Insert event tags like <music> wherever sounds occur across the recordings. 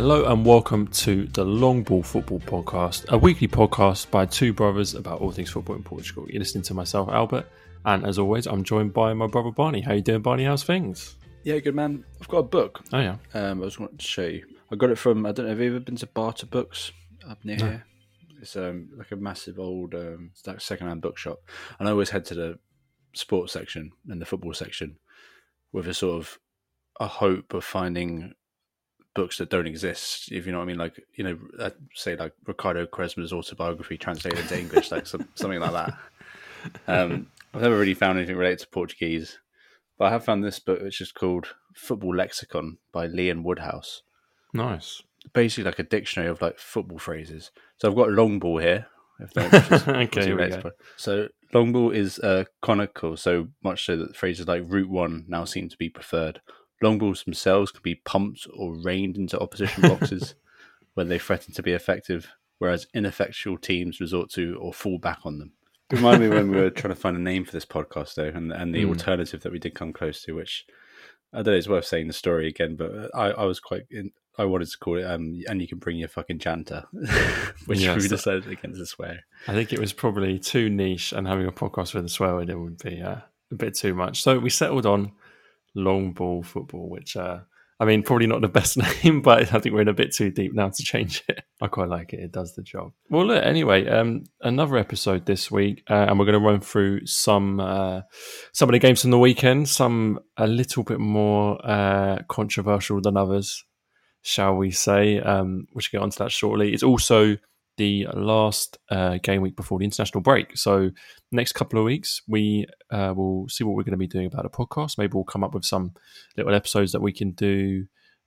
Hello and welcome to the Long Ball Futebol Podcast, a weekly podcast by two brothers about all things football in Portugal. You're listening to myself, Albert, and as always, I'm joined by my brother Barney. How you doing, Barney? How's things? Yeah, good man. I've got a book. Oh yeah, Um, I just wanted to show you. I got it from. I don't know. Have you ever been to Barter Books up near No. here? It's um like a massive old um like second-hand bookshop, and I always head to the sports section and the football section with a sort of a hope of finding books that don't exist. If you know what I mean, like you know, uh, say like Ricardo Quaresma's autobiography translated into English, like some, <laughs> something like that. Um, I've never really found anything related to Portuguese, but I have found this book, which is called Football Lexicon by Leon Woodhouse. nice. Basically, like a dictionary of like football phrases. So I've got long ball here. If <laughs> Okay, here. So long ball is uh, conical, so much so that phrases like route one now seem to be preferred. Long balls themselves can be pumped or rained into opposition boxes <laughs> when they threaten to be effective, whereas ineffectual teams resort to or fall back on them. Remind me when we were trying to find a name for this podcast, though, and, and the Hmm. alternative that we did come close to, which I don't know, it's worth saying the story again, but I, I was quite, in, I wanted to call it, um, and you can bring your fucking janta, <laughs> which Yes. we decided against the swear. I think it was probably too niche, and having a podcast with a swear word it would be uh, a bit too much. So we settled on long ball football, which uh, I mean, probably not the best <laughs> name, but I think we're in a bit too deep now to change it. I quite like it; it does the job. Well, look, anyway, um, another episode this week, uh, and we're going to run through some uh, some of the games from the weekend, some a little bit more uh, controversial than others, shall we say? Um, we should get onto that shortly. It's also the last uh, game week before the international break. So next couple of weeks, we uh, will see what we're going to be doing about a podcast. Maybe we'll come up with some little episodes that we can do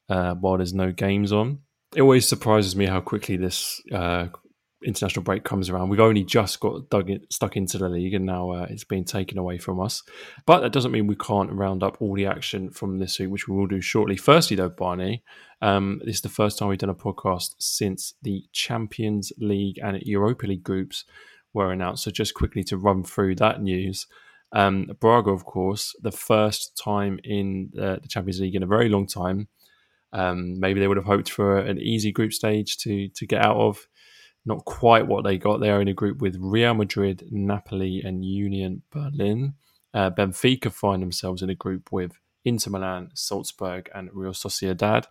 uh, while there's no games on. It always surprises me how quickly this uh, international break comes around. We've only just got dug in, stuck into the league, and now uh, it's been taken away from us. But that doesn't mean we can't round up all the action from this week, which we will do shortly. Firstly, though, Barney, um, this is the first time we've done a podcast since the Champions League and Europa League groups were announced. So, just quickly to run through that news. Um, Braga, of course, the first time in the Champions League in a very long time. Um, maybe they would have hoped for an easy group stage to to get out of. Not quite what they got. They are in a group with Real Madrid, Napoli, and Union Berlin. Uh, Benfica find themselves in a group with Inter Milan, Salzburg, and Real Sociedad.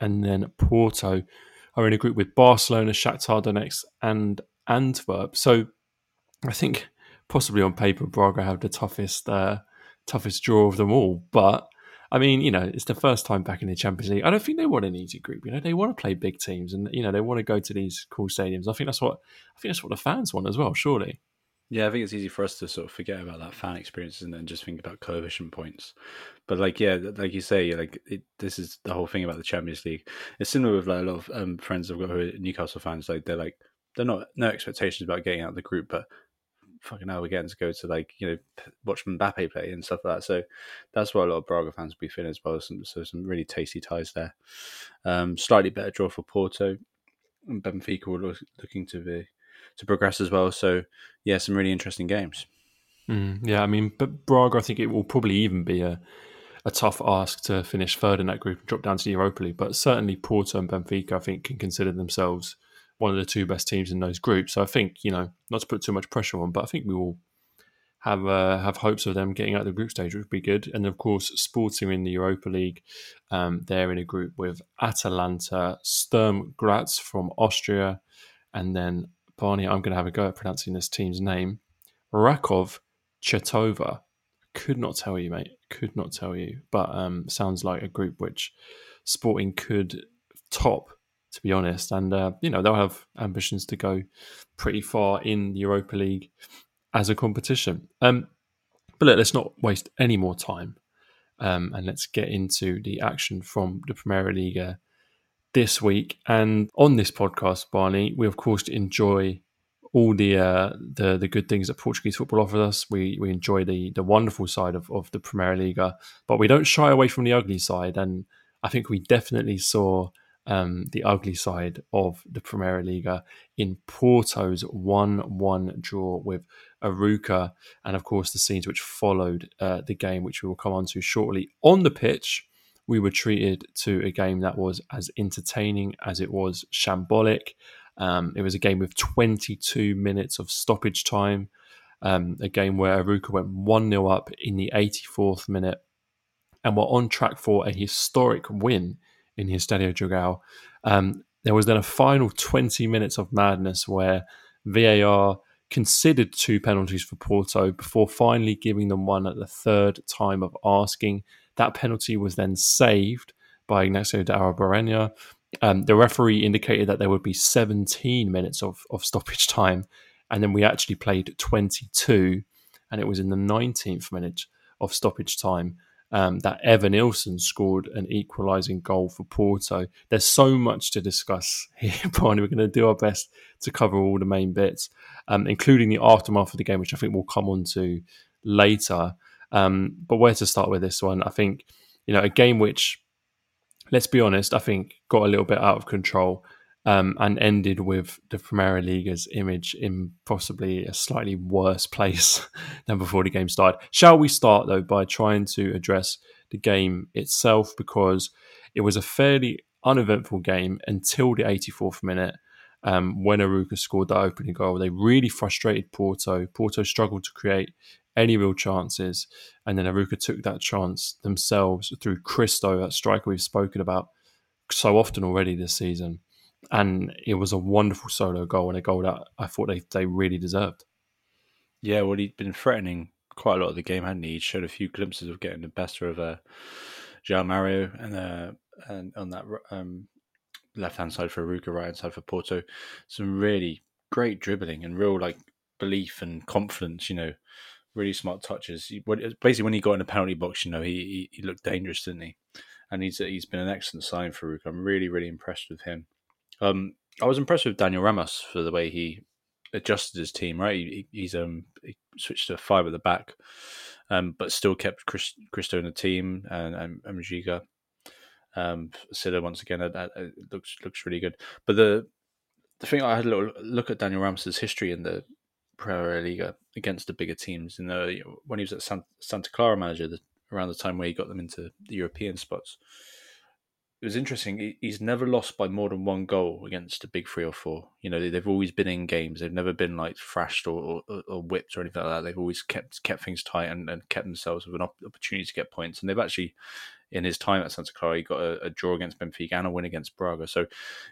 And then Porto are in a group with Barcelona, Shakhtar Donetsk, and Antwerp. So I think possibly on paper, Braga have the toughest uh, toughest draw of them all. But I mean, you know, it's the first time back in the Champions League. I don't think they want an easy group. You know, they want to play big teams, and you know, they want to go to these cool stadiums. I think that's what I think that's what the fans want as well. Surely. Yeah, I think it's easy for us to sort of forget about that fan experience and then just think about coefficient points. But like, yeah, like you say, like it, this is the whole thing about the Champions League. It's similar with like a lot of um, friends I've got who are Newcastle fans. Like they're like they're not no expectations about getting out of the group, but fucking hell, we're getting to go to like you know watch Mbappe play and stuff like that. So that's what a lot of Braga fans will be feeling as well. Some, so some really tasty ties there. Um, slightly better draw for Porto. And Benfica were look, looking to be to progress as well. So yeah, some really interesting games. Mm, yeah, I mean, but Braga, I think it will probably even be a, a tough ask to finish third in that group and drop down to the Europa League. But certainly Porto and Benfica, I think, can consider themselves one of the two best teams in those groups. So I think, you know, not to put too much pressure on, but I think we will have uh, have hopes of them getting out of the group stage, which would be good. And of course, Sporting in the Europa League, um, they're in a group with Atalanta, Sturm Graz from Austria, and then Barney. I'm going to have a go at pronouncing this team's name. Rakov Chetova. Could not tell you, mate. Could not tell you. But um, sounds like a group which Sporting could top, to be honest. And, uh, you know, they'll have ambitions to go pretty far in the Europa League as a competition. Um, but look, let's not waste any more time. Um, and let's get into the action from the Primeira Liga this week. And on this podcast, Barney, we of course enjoy all the uh, the the good things that Portuguese football offers us. We we enjoy the the wonderful side of, of the Primeira Liga, but we don't shy away from the ugly side. And I think we definitely saw um, the ugly side of the Primeira Liga in Porto's one-one draw with Arouca, and of course the scenes which followed uh, the game, which we will come on to shortly. On the pitch, we were treated to a game that was as entertaining as it was shambolic. Um, it was a game with 22 minutes of stoppage time, um, a game where Arouca went 1 0 up in the 84th minute and were on track for a historic win in his Estadio Dragao. Um, there was then a final 20 minutes of madness where VAR considered two penalties for Porto before finally giving them one at the third time of asking. That penalty was then saved by Ignacio de Arruabarrena. Um, the referee indicated that there would be 17 minutes of, of stoppage time, and then we actually played 22, and it was in the 19th minute of stoppage time um, that Evanilson scored an equalising goal for Porto. There's so much to discuss <laughs> here, Barney. We're going to do our best to cover all the main bits, um, including the aftermath of the game, which I think we'll come on to later. Um, but where to start with this one? I think, you know, a game which, let's be honest, I think got a little bit out of control um, and ended with the Primeira Liga's image in possibly a slightly worse <laughs> place than before the game started. Shall we start though by trying to address the game itself because it was a fairly uneventful game until the 84th minute. Um, when Arouca scored that opening goal, they really frustrated Porto. Porto struggled to create any real chances, and then Arouca took that chance themselves through Cristo, that striker we've spoken about so often already this season and it was a wonderful solo goal and a goal that I thought they, they really deserved. Yeah, well, he'd been threatening quite a lot of the game, hadn't he? He showed a few glimpses of getting the better of uh, João Mario and uh, and on that um, left hand side for Arouca, right hand side for Porto. Some really great dribbling and real like belief and confidence. You know, really smart touches. He, basically, when he got in the penalty box, you know, he, he, looked dangerous, didn't he? And he's he's been an excellent sign for Arouca. I'm really really impressed with him. Um, I was impressed with Daniel Ramos for the way he adjusted his team. Right, he, he's um he switched to five at the back, um, but still kept Chris, Cristo in the team and and, and Mujica. Um, Silla once again it, it looks looks really good. But the the thing I had a little look at Daniel Ramos's history in the Primeira Liga against the bigger teams. In the when he was at San, Santa Clara manager, the, around the time where he got them into the European spots, it was interesting. He's never lost by more than one goal against a big three or four. You know, they've always been in games. They've never been like thrashed or, or, or whipped or anything like that. They've always kept kept things tight and, and kept themselves with an opportunity to get points. And they've actually, in his time at Santa Clara, he got a, a, draw against Benfica and a win against Braga. So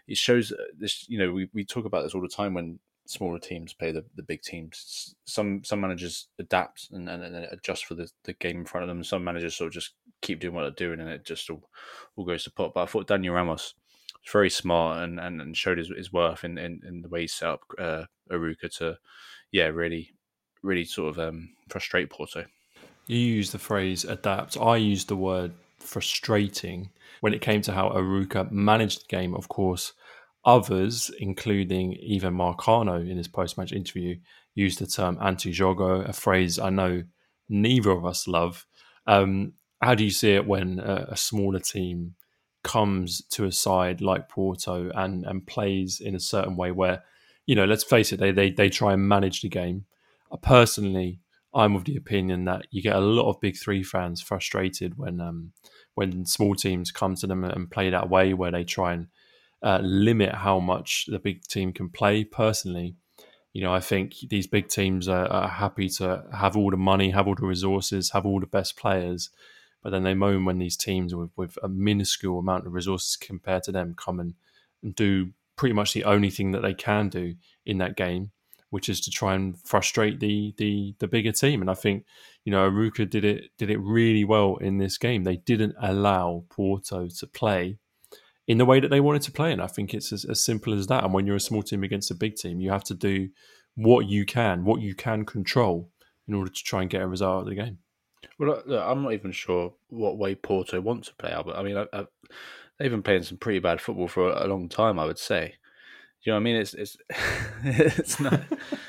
it shows uh, this. You know, we, we talk about this all the time when smaller teams play the, the big teams. Some some managers adapt and, and, and adjust for the, the game in front of them. Some managers sort of just keep doing what they're doing and it just all, all goes to pot. But I thought Daniel Ramos was very smart and, and, and showed his, his worth in, in, in the way he set up uh, Arouca to, yeah, really, really sort of um, frustrate Porto. You use the phrase adapt. I used the word frustrating when it came to how Arouca managed the game. Of course, others, including even Marcano in his post match interview, used the term anti jogo, a phrase I know neither of us love. Um, how do you see it when a, a, smaller team comes to a side like Porto and and plays in a certain way where, you know, let's face it, they they, they try and manage the game. Uh, personally, I'm of the opinion that you get a lot of big three fans frustrated when um, when small teams come to them and play that way where they try and uh, limit how much the big team can play. Personally, you know, I think these big teams are, are happy to have all the money, have all the resources, have all the best players, but then they moan when these teams with, with a minuscule amount of resources compared to them come and, and do pretty much the only thing that they can do in that game, which is to try and frustrate the the the bigger team. And I think you know Arouca did it did it really well in this game. They didn't allow Porto to play in the way that they wanted to play, and I think it's as, as simple as that. And when you're a small team against a big team, you have to do what you can, what you can control, in order to try and get a result out of the game. Well, look, I'm not even sure what way Porto want to play, Albert. I mean, I, I, they've been playing some pretty bad football for a, a long time. I would say. you know what I mean? It's it's <laughs> it's not.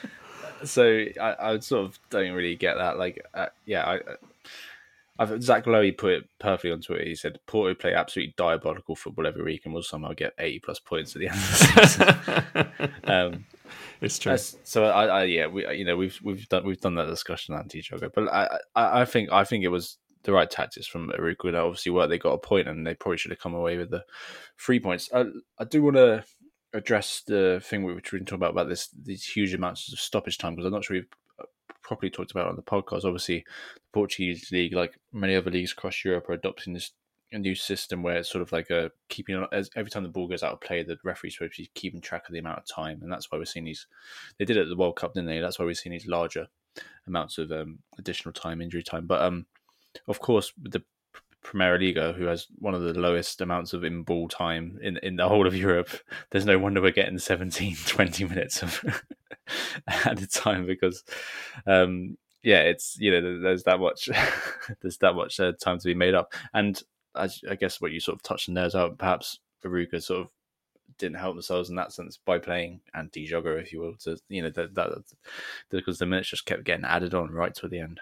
<laughs> so I, I sort of don't really get that. Like, uh, yeah, I, I've, Zach Lowy put it perfectly on Twitter. He said Porto play absolutely diabolical football every week and will somehow get 80 plus points at the end of the season. <laughs> um, it's true. so I, I, yeah, we you know we've we've done we've done that discussion on anti jogo, but I, I, I think I think it was the right tactics from Arouca. And obviously, what they got a point, and they probably should have come away with the three points. I, I do want to address the thing we were talking about about this these huge amounts of stoppage time because I'm not sure we've properly talked about on the podcast. Obviously, the Portuguese league, like many other leagues across Europe, are adopting this new system where it's sort of like a keeping as every time the ball goes out of play, the referee's supposed to be keeping track of the amount of time, and that's why we're seeing these. They did it at the World Cup, didn't they? That's why we're seeing these larger amounts of um, additional time, injury time. But um, of course, the Primeira Liga, who has one of the lowest amounts of in ball time in, in the whole of Europe, there's no wonder we're getting 17, <laughs> 20 minutes of <laughs> added time because, um, yeah, it's you know there's that much <laughs> there's that much uh, time to be made up, and as I guess what you sort of touched on there is how perhaps Arouca sort of didn't help themselves in that sense by playing anti jogo, if you will, to you know that, that because the minutes just kept getting added on right to the end.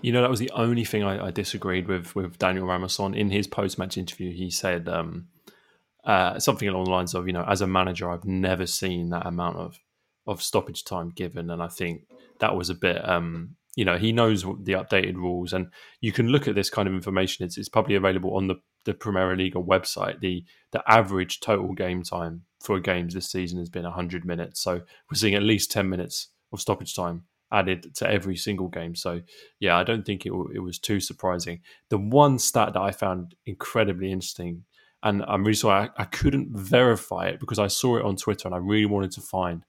You know, that was the only thing I, I disagreed with with Daniel Ramos on in his post match interview. He said um, uh, something along the lines of, you know, as a manager, I've never seen that amount of of stoppage time given, and I think that was a bit. Um, you know, he knows the updated rules, and you can look at this kind of information. It's, it's probably available on the the Primeira Liga website. The the average total game time for games this season has been 100 minutes, so we're seeing at least 10 minutes of stoppage time added to every single game. So yeah, I don't think it, it was too surprising. The one stat that I found incredibly interesting, and I'm really sorry I, I couldn't verify it because I saw it on Twitter and I really wanted to find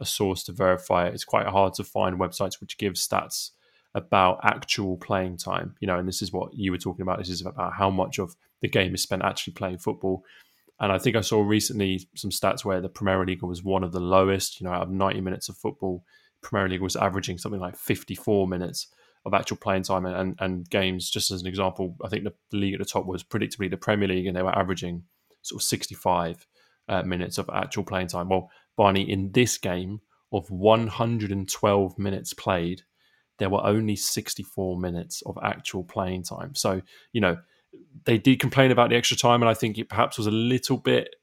a source to verify it. It's quite hard to find websites which give stats about actual playing time. You know, and this is what you were talking about. This is about how much of the game is spent actually playing football. And I think I saw recently some stats where the Premier League was one of the lowest. You know, out of 90 minutes of football, Premier League was averaging something like 54 minutes of actual playing time and, and, and games. Just as an example, I think the, league at the top was predictably the Premier League, and they were averaging sort of 65 uh, minutes of actual playing time. Well, Barney, in this game of 112 minutes played, there were only 64 minutes of actual playing time. So, you know, they did complain about the extra time, and I think it perhaps was a little bit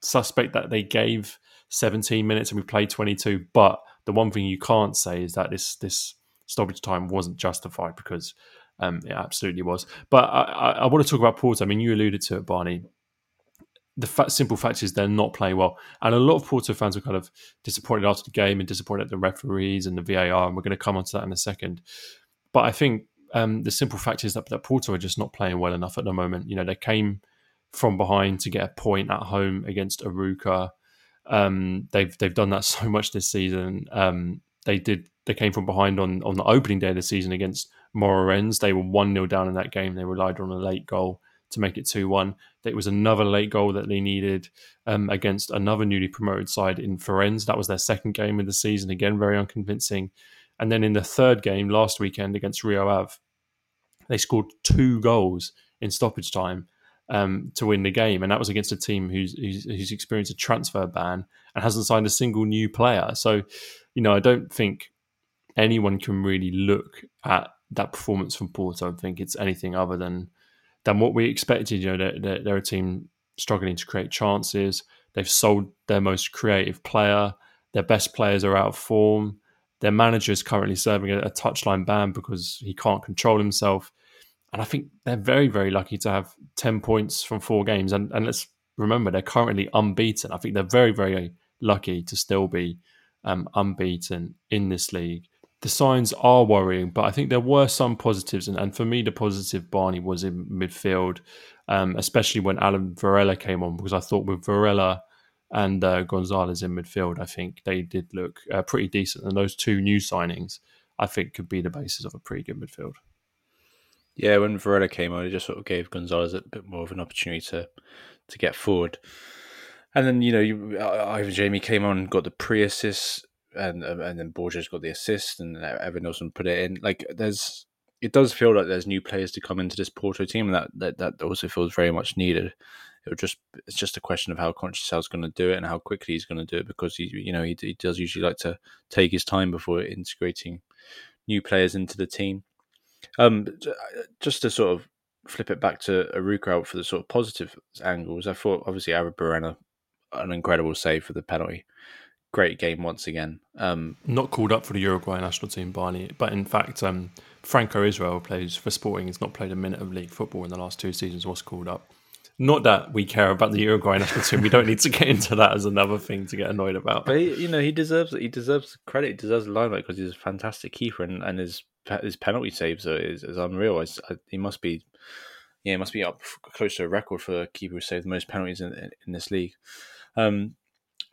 suspect that they gave 17 minutes and we played 22. But the one thing you can't say is that this this stoppage time wasn't justified because um, it absolutely was. But I, I, I, want to talk about Porto. I mean, you alluded to it, Barney. The simple fact is they're not playing well, and a lot of Porto fans were kind of disappointed after the game and disappointed at the referees and the VAR. And we're going to come on to that in a second. But I think um, the simple fact is that, that Porto are just not playing well enough at the moment. You know, they came from behind to get a point at home against Arouca. Um, they've they've done that <laughs> so much this season. Um, they did they came from behind on on the opening day of the season against Moreirense. They were one 0 down in that game. They relied on a late goal to make it two one. It was another late goal that they needed um, against another newly promoted side in Farense. That was their second game of the season. Again, very unconvincing. And then in the third game last weekend against Rio Ave, they scored two goals in stoppage time um, to win the game, and that was against a team who's, who's, who's experienced a transfer ban and hasn't signed a single new player. So, you know, I don't think anyone can really look at that performance from Porto and think it's anything other than than what we expected. You know, they're, they're a team struggling to create chances. They've sold their most creative player. Their best players are out of form. Their manager is currently serving a, a touchline ban because he can't control himself. And I think they're very, very lucky to have 10 points from four games. And, and let's remember, they're currently unbeaten. I think they're very, very lucky to still be um, unbeaten in this league. The signs are worrying, but I think there were some positives. And, and for me, the positive, Barney, was in midfield, um, especially when Alan Varela came on, because I thought with Varela and uh, Gonzalez in midfield, I think they did look uh, pretty decent. And those two new signings, I think, could be the basis of a pretty good midfield. Yeah, when Varela came on, it just sort of gave Gonzalez a bit more of an opportunity to to get forward. And then you know, you, uh, uh, Iván Jaime came on, got the pre-assist, and um, and then Borges got the assist, and Evanilson put it in. Like there's, it does feel like there's new players to come into this Porto team, and that that, that also feels very much needed. It just it's just a question of how conscious Conceição's going to do it and how quickly he's going to do it because he you know he, he does usually like to take his time before integrating new players into the team. Um, just to sort of flip it back to out for the sort of positive angles, I thought obviously Arab Arruabarrena, an incredible save for the penalty. great game once again. Um, Not called up for the Uruguay national team, Barney, but in fact, um, Franco Israel plays for Sporting. He's not played a minute of league football in the last two seasons. Was called up. Not that we care about the Uruguay national team. We don't need to get into that as another thing to get annoyed about. But he, you know, he deserves he deserves credit. He deserves the limelight because he's a fantastic keeper, and, and his his penalty saves are, is, is unreal. I, he must be, yeah, he must be up close to a record for a keeper who saved the most penalties in, in, in this league. Um,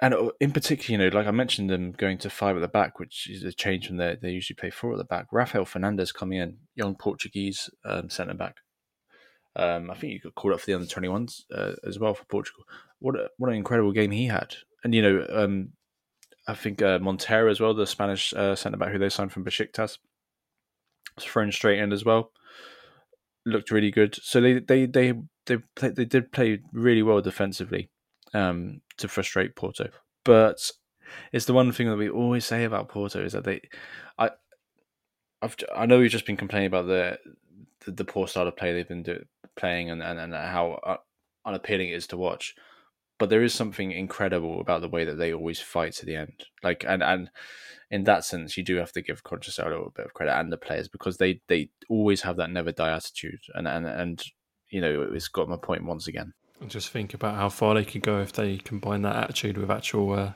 and uh, in particular, you know, like I mentioned, them going to five at the back, which is a change from their they usually play four at the back. Rafael Fernandes coming in, young Portuguese um, centre back. Um, I think you got called up for the under twenty ones uh, as well for Portugal. What a, what an incredible game he had, and you know, um, I think uh, Montero as well, the Spanish uh, centre back who they signed from Besiktas, thrown straight in as well. Looked really good. So they they they they play, they did play really well defensively um, to frustrate Porto. But it's the one thing that we always say about Porto is that they, I, I've, I know we've just been complaining about the the, the poor style of play they've been do, playing and, and, and how uh, unappealing it is to watch. But there is something incredible about the way that they always fight to the end. Like and and in that sense, you do have to give Conceição a little bit of credit and the players because they they always have that never die attitude. And and and you know it's got my point once again. Just think about how far they could go if they combine that attitude with actual uh,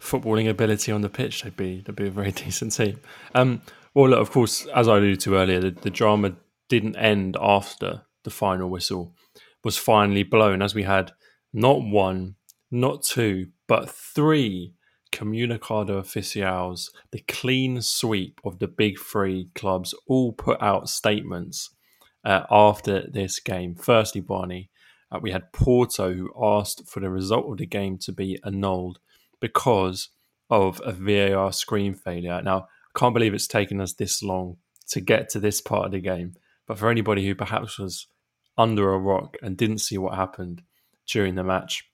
footballing ability on the pitch. They'd be they'd be a very <laughs> decent team. Um, well, look, of course, as I alluded to earlier, the, the drama didn't end after the final whistle was finally blown, as we had not one, not two, but three Comunicado Oficials, the clean sweep of the big three clubs, all put out statements uh, after this game. Firstly, Barney, uh, we had Porto who asked for the result of the game to be annulled because of a VAR screen failure. Now, I can't believe it's taken us this long to get to this part of the game. But for anybody who perhaps was under a rock and didn't see what happened during the match,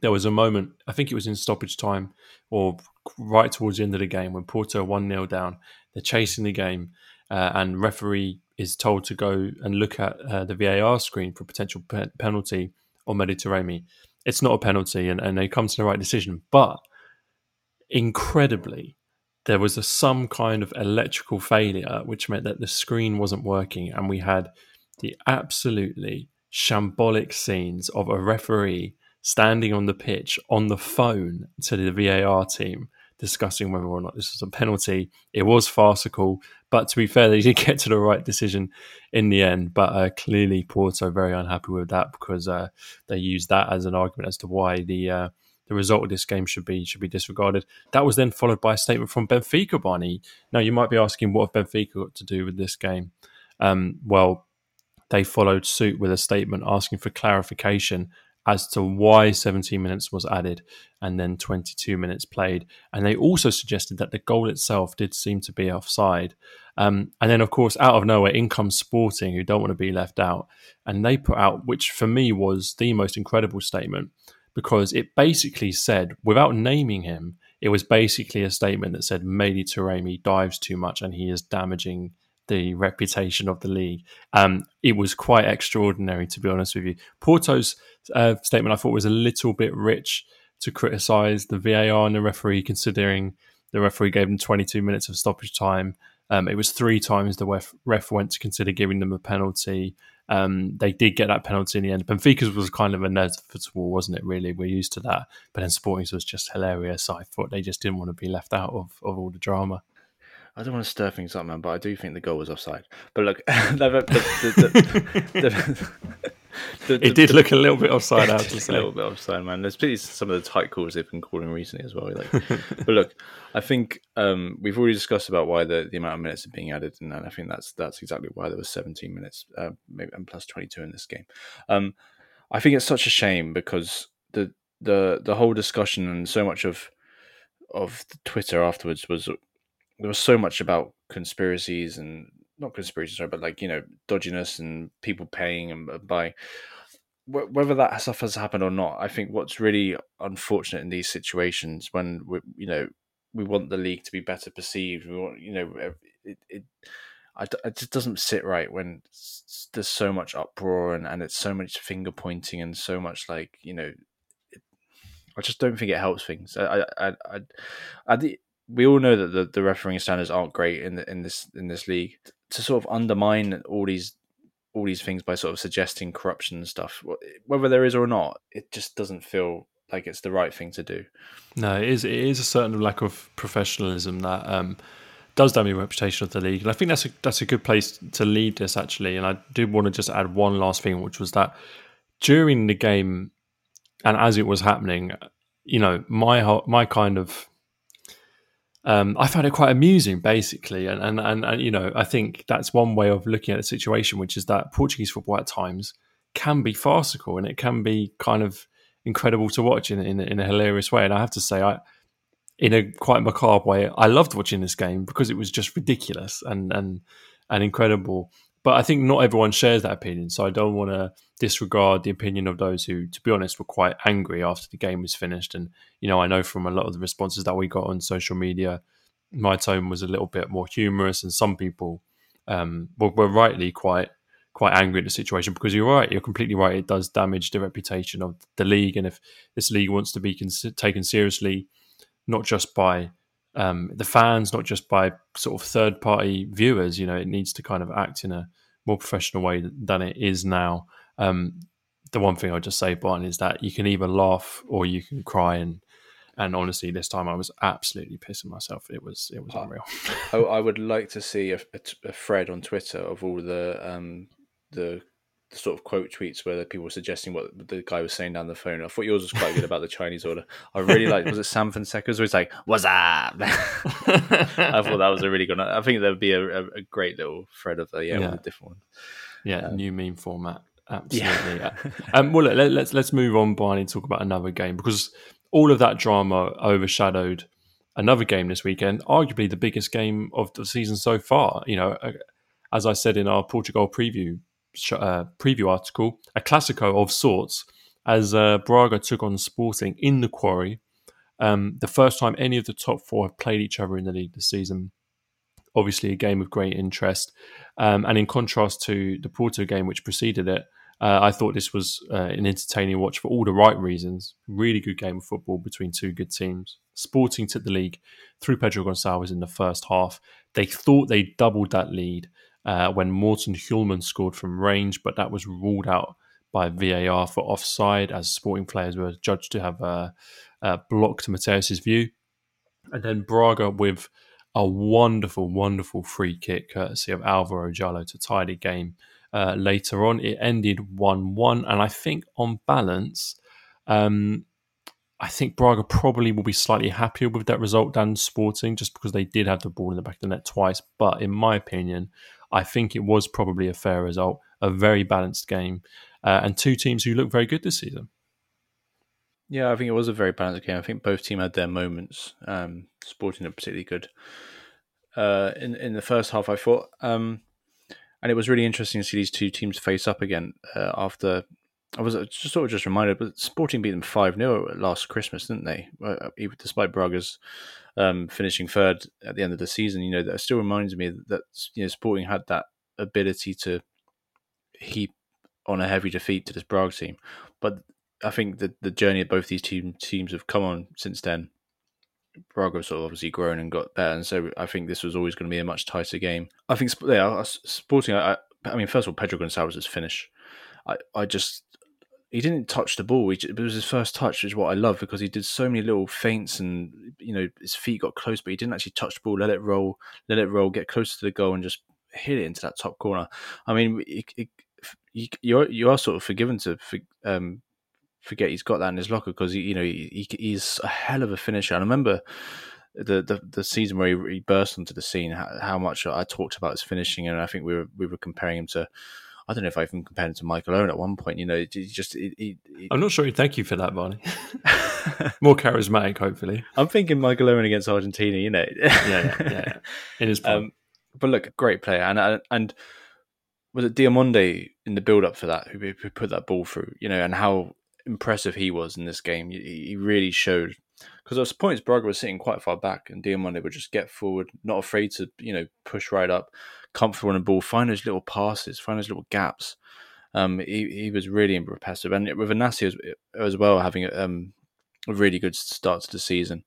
there was a moment, I think it was in stoppage time or right towards the end of the game when Porto 1 0 down. They're chasing the game, uh, and referee is told to go and look at uh, the VAR screen for potential pe- penalty on Mehdi Taremi. It's not a penalty, and, and they come to the right decision. But incredibly, there was a, some kind of electrical failure, which meant that the screen wasn't working, and we had the absolutely shambolic scenes of a referee standing on the pitch on the phone to the VAR team discussing whether or not this was a penalty. It was farcical, but to be fair, they did <laughs> get to the right decision in the end. But uh, clearly, Porto very unhappy with that because uh, they used that as an argument as to why the uh, the result of this game should be should be disregarded. That was then followed by a statement from Benfica, Barney. Now you might be asking, what have Benfica got to do with this game? Um, well, they followed suit with a statement asking for clarification as to why 17 minutes was added and then 22 minutes played. And they also suggested that the goal itself did seem to be offside. Um, and then, of course, out of nowhere, in comes Sporting, who don't want to be left out. And they put out, which for me was the most incredible statement, because it basically said, without naming him, it was basically a statement that said Mehdi Taremi dives too much and he is damaging the reputation of the league. Um, it was quite extraordinary, to be honest with you. Porto's uh, statement I thought was a little bit rich to criticise the VAR and the referee, considering the referee gave them 22 minutes of stoppage time. Um, it was three times the ref, ref, went to consider giving them a penalty. Um, they did get that penalty in the end. Benfica's was kind of inevitable, wasn't it? Really, we're used to that. But then Sporting's was just hilarious. I thought they just didn't want to be left out of, of all the drama. I don't want to stir things up, man, but I do think the goal was offside. But look, <laughs> the, the, the, it did look a little bit offside. out <laughs> to say. a little bit offside, man. There's some of the tight calls they've been calling recently as well. Like, but look, I think um, we've already discussed about why the, the amount of minutes are being added, and I think that's that's exactly why there was 17 minutes, uh, maybe and plus 22 in this game. Um, I think it's such a shame because the the the whole discussion and so much of of Twitter afterwards was there was so much about conspiracies and not conspiracies, sorry, but like you know dodginess and people paying and uh, by whether that stuff has happened or not. I think what's really unfortunate in these situations when we, you know we want the league to be better perceived. We want you know it. it it just doesn't sit right when there's so much uproar and, and it's so much finger pointing and so much like you know I just don't think it helps things. I, I, I, I, I we all know that the, the refereeing standards aren't great in the, in this in this league. To sort of undermine all these all these things by sort of suggesting corruption and stuff, whether there is or not, it just doesn't feel like it's the right thing to do. No, it is. It is a certain lack of professionalism that um, does damage the reputation of the league, and I think that's a that's a good place to lead this actually. And I do want to just add one last thing, which was that during the game and as it was happening, you know, my my kind of um, I found it quite amusing, basically, and, and and and you know, I think that's one way of looking at the situation, which is that Portuguese football at times can be farcical and it can be kind of incredible to watch in in, in a hilarious way. And I have to say, I in a quite macabre way, I loved watching this game because it was just ridiculous and and and incredible. But I think not everyone shares that opinion, so I don't want to disregard the opinion of those who, to be honest, were quite angry after the game was finished. And you know, I know from a lot of the responses that we got on social media, my tone was a little bit more humorous, and some people um, were, were rightly quite quite angry at the situation because you're right, you're completely right. It does damage the reputation of the league, and if this league wants to be cons- taken seriously, not just by um, the fans, not just by sort of third party viewers. You know, it needs to kind of act in a more professional way than it is now. Um, the one thing I'll just say, Barney, is that you can either laugh or you can cry. And and honestly, this time I was absolutely pissing myself. It was it was unreal. I, I would like to see a, a, a, thread on Twitter of all the um, the the sort of quote tweets where people were suggesting what the guy was saying down the phone. I thought yours was quite good about the Chinese order. I really liked. Was it Sam Fonseca's? Where it's like, "What's up?" <laughs> I thought that was a really good. I think there would be a, a, great little thread of the yeah, yeah. different one. Yeah, um, new meme format. Absolutely. Yeah. um, well, let, us let's, let's move on, Barney, and talk about another game because all of that drama overshadowed another game this weekend, arguably the biggest game of the season so far. You know, uh, as I said in our Portugal preview uh, preview article, a Classico of sorts, as uh, Braga took on Sporting in the quarry. Um, the first time any of the top four have played each other in the league this season. Obviously, a game of great interest. Um, and in contrast to the Porto game, which preceded it, uh, I thought this was uh, an entertaining watch for all the right reasons. Really good game of football between two good teams. Sporting took the league through Pedro Gonçalves in the first half. They thought they doubled that lead uh, when Morten Hjulmand scored from range, but that was ruled out by VAR for offside as sporting players were judged to have uh, uh, blocked Matheus's view. And then Braga with a wonderful, wonderful free kick courtesy of Álvaro Djaló to tie the game uh, later on. It ended 1 1, and I think on balance, um, I think Braga probably will be slightly happier with that result than Sporting just because they did have the ball in the back of the net twice. But in my opinion, I think it was probably a fair result, a very balanced game, uh, and two teams who look very good this season. Yeah, I think it was a very balanced game. I think both teams had their moments. Um, Sporting are particularly good uh, in in the first half. I thought, um, and it was really interesting to see these two teams face up again uh, after. I was just sort of just reminded, but Sporting beat them five 0 last Christmas, didn't they? Uh, despite Braga's um, finishing third at the end of the season, you know, that still reminds me that you know Sporting had that ability to heap on a heavy defeat to this Braga team. But I think that the journey of both these team, teams have come on since then. Braga sort of obviously grown and got better, and so I think this was always going to be a much tighter game. I think, yeah, Sporting. I, I mean, first of all, Pedro Gonçalves' finish. I, I just he didn't touch the ball. He, it was his first touch, which is what I love because he did so many little feints and you know his feet got close, but he didn't actually touch the ball. Let it roll, let it roll, get close to the goal, and just hit it into that top corner. I mean, it, it, you are you are sort of forgiven to um, forget he's got that in his locker because you know he, he's a hell of a finisher. And I remember the, the, the season where he, he burst onto the scene, how, how, much I talked about his finishing, and I think we were we were comparing him to I don't know if I even compared him to Michael Owen at one point. You know, just he, he, I'm not sure. He'd thank you for that, Barney. <laughs> More charismatic, hopefully. I'm thinking Michael Owen against Argentina. You know, yeah, yeah, yeah, <laughs> in his um, but look, great player, and uh, and was it Diomande in the build up for that who, who put that ball through? You know, and how impressive he was in this game. He, he really showed because at points Braga was sitting quite far back, and Diomande would just get forward, not afraid to you know push right up, comfortable on the ball, find those little passes, find those little gaps. Um, he, he was really impressive, and with Inacio as, as well, having um, a really good start to the season.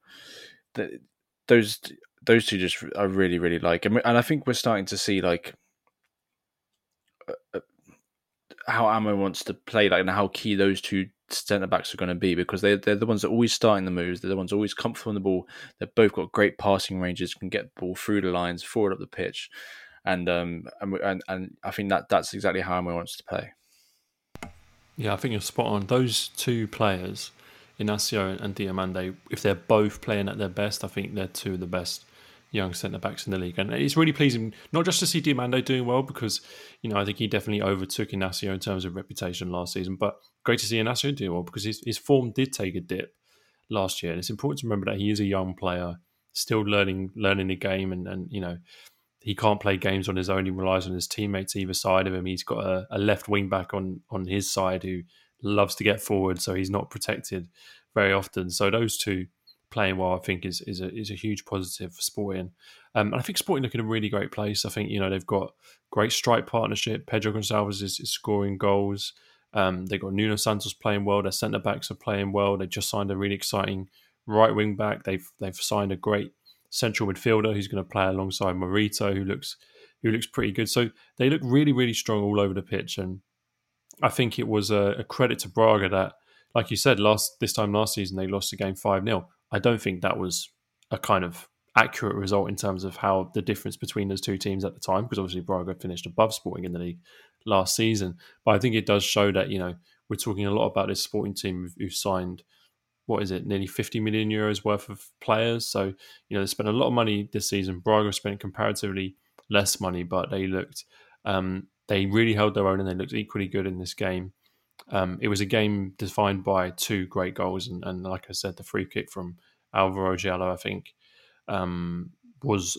The, those those two just I really really like, and, and I think we're starting to see like uh, uh, how Amo wants to play, like and how key those two centre backs are going to be because they they're the ones that always starting the moves. They're the ones always comfortable on the ball. They've both got great passing ranges, can get the ball through the lines, forward up the pitch, and um and and, and I think that that's exactly how Amo wants to play. Yeah, I think you're spot on. Those two players, Inacio and Diomande, if they're both playing at their best, I think they're two of the best young centre backs in the league. And it's really pleasing not just to see Diomande doing well because, you know, I think he definitely overtook Inacio in terms of reputation last season, but great to see Inacio doing well because his, his form did take a dip last year. And it's important to remember that he is a young player, still learning learning the game and, and you know, he can't play games on his own. He relies on his teammates either side of him. He's got a, a left wing back on on his side who loves to get forward, so he's not protected very often. So those two playing well, I think, is is a is a huge positive for Sporting. Um, and I think Sporting look in a really great place. I think you know they've got great strike partnership. Pedro Gonçalves is, is scoring goals. Um, they've got Nuno Santos playing well. Their centre backs are playing well. They just signed a really exciting right wing back. They've they've signed a great central midfielder who's going to play alongside Morita, who looks who looks pretty good. So they look really really strong all over the pitch, and I think it was a, a credit to Braga that, like you said, last this time last season they lost the game five 0 I don't think that was a kind of accurate result in terms of how the difference between those two teams at the time, because obviously Braga finished above Sporting in the league last season. But I think it does show that you know we're talking a lot about this Sporting team who signed what is it, nearly 50 million euros worth of players. So, you know, they spent a lot of money this season. Braga spent comparatively less money, but they looked, um, they really held their own and they looked equally good in this game. Um, it was a game defined by two great goals. And, and, like I said, the free kick from Álvaro Djaló, I think, um, was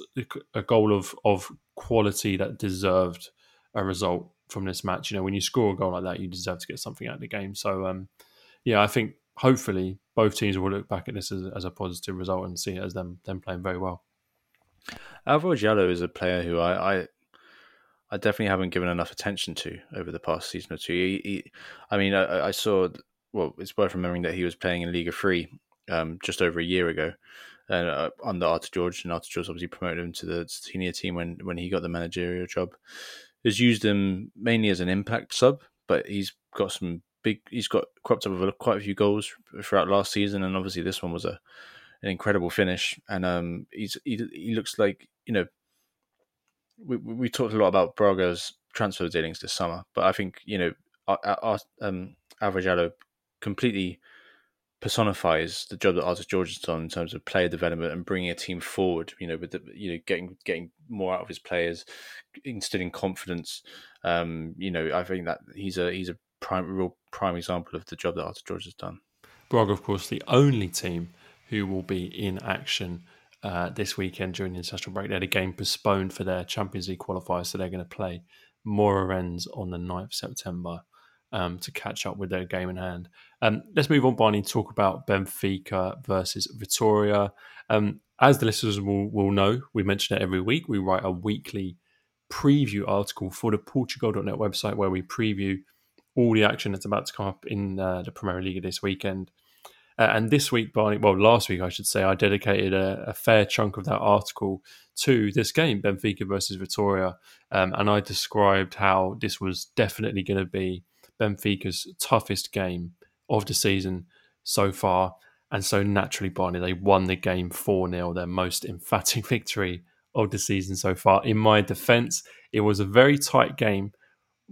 a goal of, of quality that deserved a result from this match. You know, when you score a goal like that, you deserve to get something out of the game. So, um, yeah, I think hopefully both teams will look back at this as, as a positive result and see it as them them playing very well. Álvaro Djaló is a player who I, I, I definitely haven't given enough attention to over the past season or two. He, he, I mean, I, I, saw. Well, it's worth remembering that he was playing in Liga Three um, just over a year ago, and uh, under Artur Jorge, and Artur Jorge obviously promoted him to the senior team when when he got the managerial job. Has used him mainly as an impact sub, but he's got some big. He's got cropped up with quite a few goals throughout last season, and obviously this one was a an incredible finish. And um, he's he, he looks like you know we we talked a lot about Braga's transfer dealings this summer, but I think you know our, our um, completely personifies the job that Artur Jorge has done in terms of player development and bringing a team forward. You know, with the, you know getting getting more out of his players, instilling confidence. Um, you know, I think that he's a he's a prime, real prime example of the job that Artur Jorge has done. Braga, of course, the only team who will be in action uh, this weekend during the international break. They had a game postponed for their Champions League qualifiers, so they're going to play Moreirense on the 9th of September um, to catch up with their game in hand. Um, let's move on, Barney, and talk about Benfica versus Vitoria. Um, as the listeners will, will know, we mention it every week. We write a weekly preview article for the PortuGOAL.net website where we preview all the action that's about to come up in uh, the Primeira Liga this weekend. Uh, and this week, Barney, well, last week, I should say, I dedicated a, a fair chunk of that article to this game, Benfica versus Vitoria. Um, and I described how this was definitely going to be Benfica's toughest game of the season so far. And so naturally, Barney, they won the game 4 0, their most emphatic <laughs> victory of the season so far. In my defense, it was a very tight game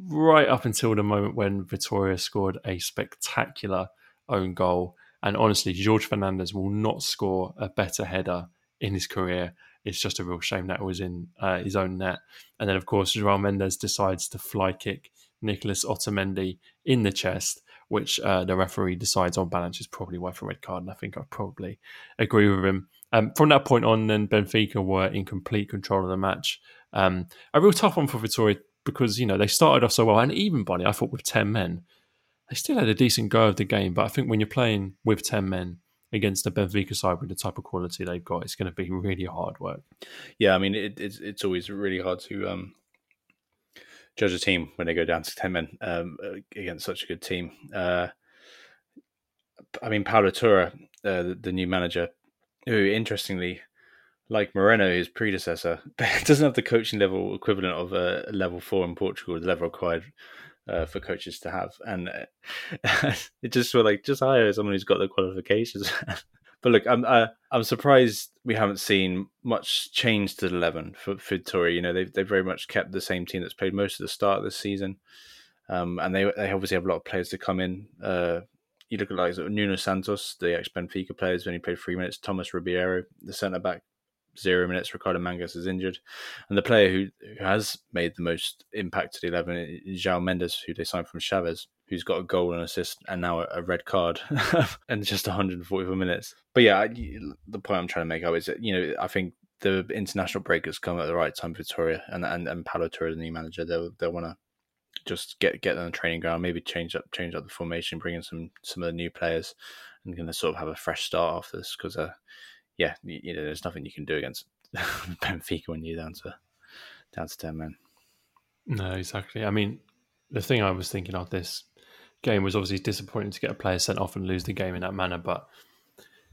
right up until the moment when Vitoria scored a spectacular own goal. And honestly, Jorge Fernandes will not score a better header in his career. It's just a real shame that was in uh, his own net. And then, of course, João Mendes decides to fly kick Nicolas Otamendi in the chest, which uh, the referee decides on balance is probably worth a red card. And I think I probably agree with him. Um, from that point on, then Benfica were in complete control of the match. Um, a real tough one for Vitoria because you know they started off so well, and even Barney, I thought with ten men, they still had a decent go of the game. But I think when you're playing with ten men against the Benfica side with the type of quality they've got, it's going to be really hard work. Yeah, I mean it, it's it's always really hard to um, judge a team when they go down to ten men um, against such a good team. Uh, I mean, Paulo Turra, uh, the, the new manager, who interestingly, like Moreno, his predecessor, <laughs> doesn't have the coaching level equivalent of a level four in Portugal, the level required uh, for coaches to have, and uh, <laughs> it just felt like just hire someone who's got the qualifications. <laughs> but look, I'm uh, I'm surprised we haven't seen much change to the eleven for, Tory. You know, they've they very much kept the same team that's played most of the start of this season, um, and they they obviously have a lot of players to come in. Uh, you look at like Nuno Santos, the ex Benfica player, has only played three minutes. Thomas Ribeiro, the centre back, zero minutes. Ricardo Mangas is injured, and the player who, who has made the most impact to the eleven is João Mendes, who they signed from Chaves, who's got a goal and assist and now a, red card <laughs> and just 144 minutes. But yeah, I, the point I'm trying to make out is that you know I think the international break has come at the right time for Vitória and and and Paulo Turra, the new manager. They'll they'll want to just get get on the training ground, maybe change up change up the formation, bring in some some of the new players, and going to sort of have a fresh start after this because uh, yeah, you, you, know, there's nothing you can do against <laughs> Benfica when you're down to down to ten men. No, exactly. I mean, the thing I was thinking of this game was obviously disappointing to get a player sent off and lose the game in that manner. But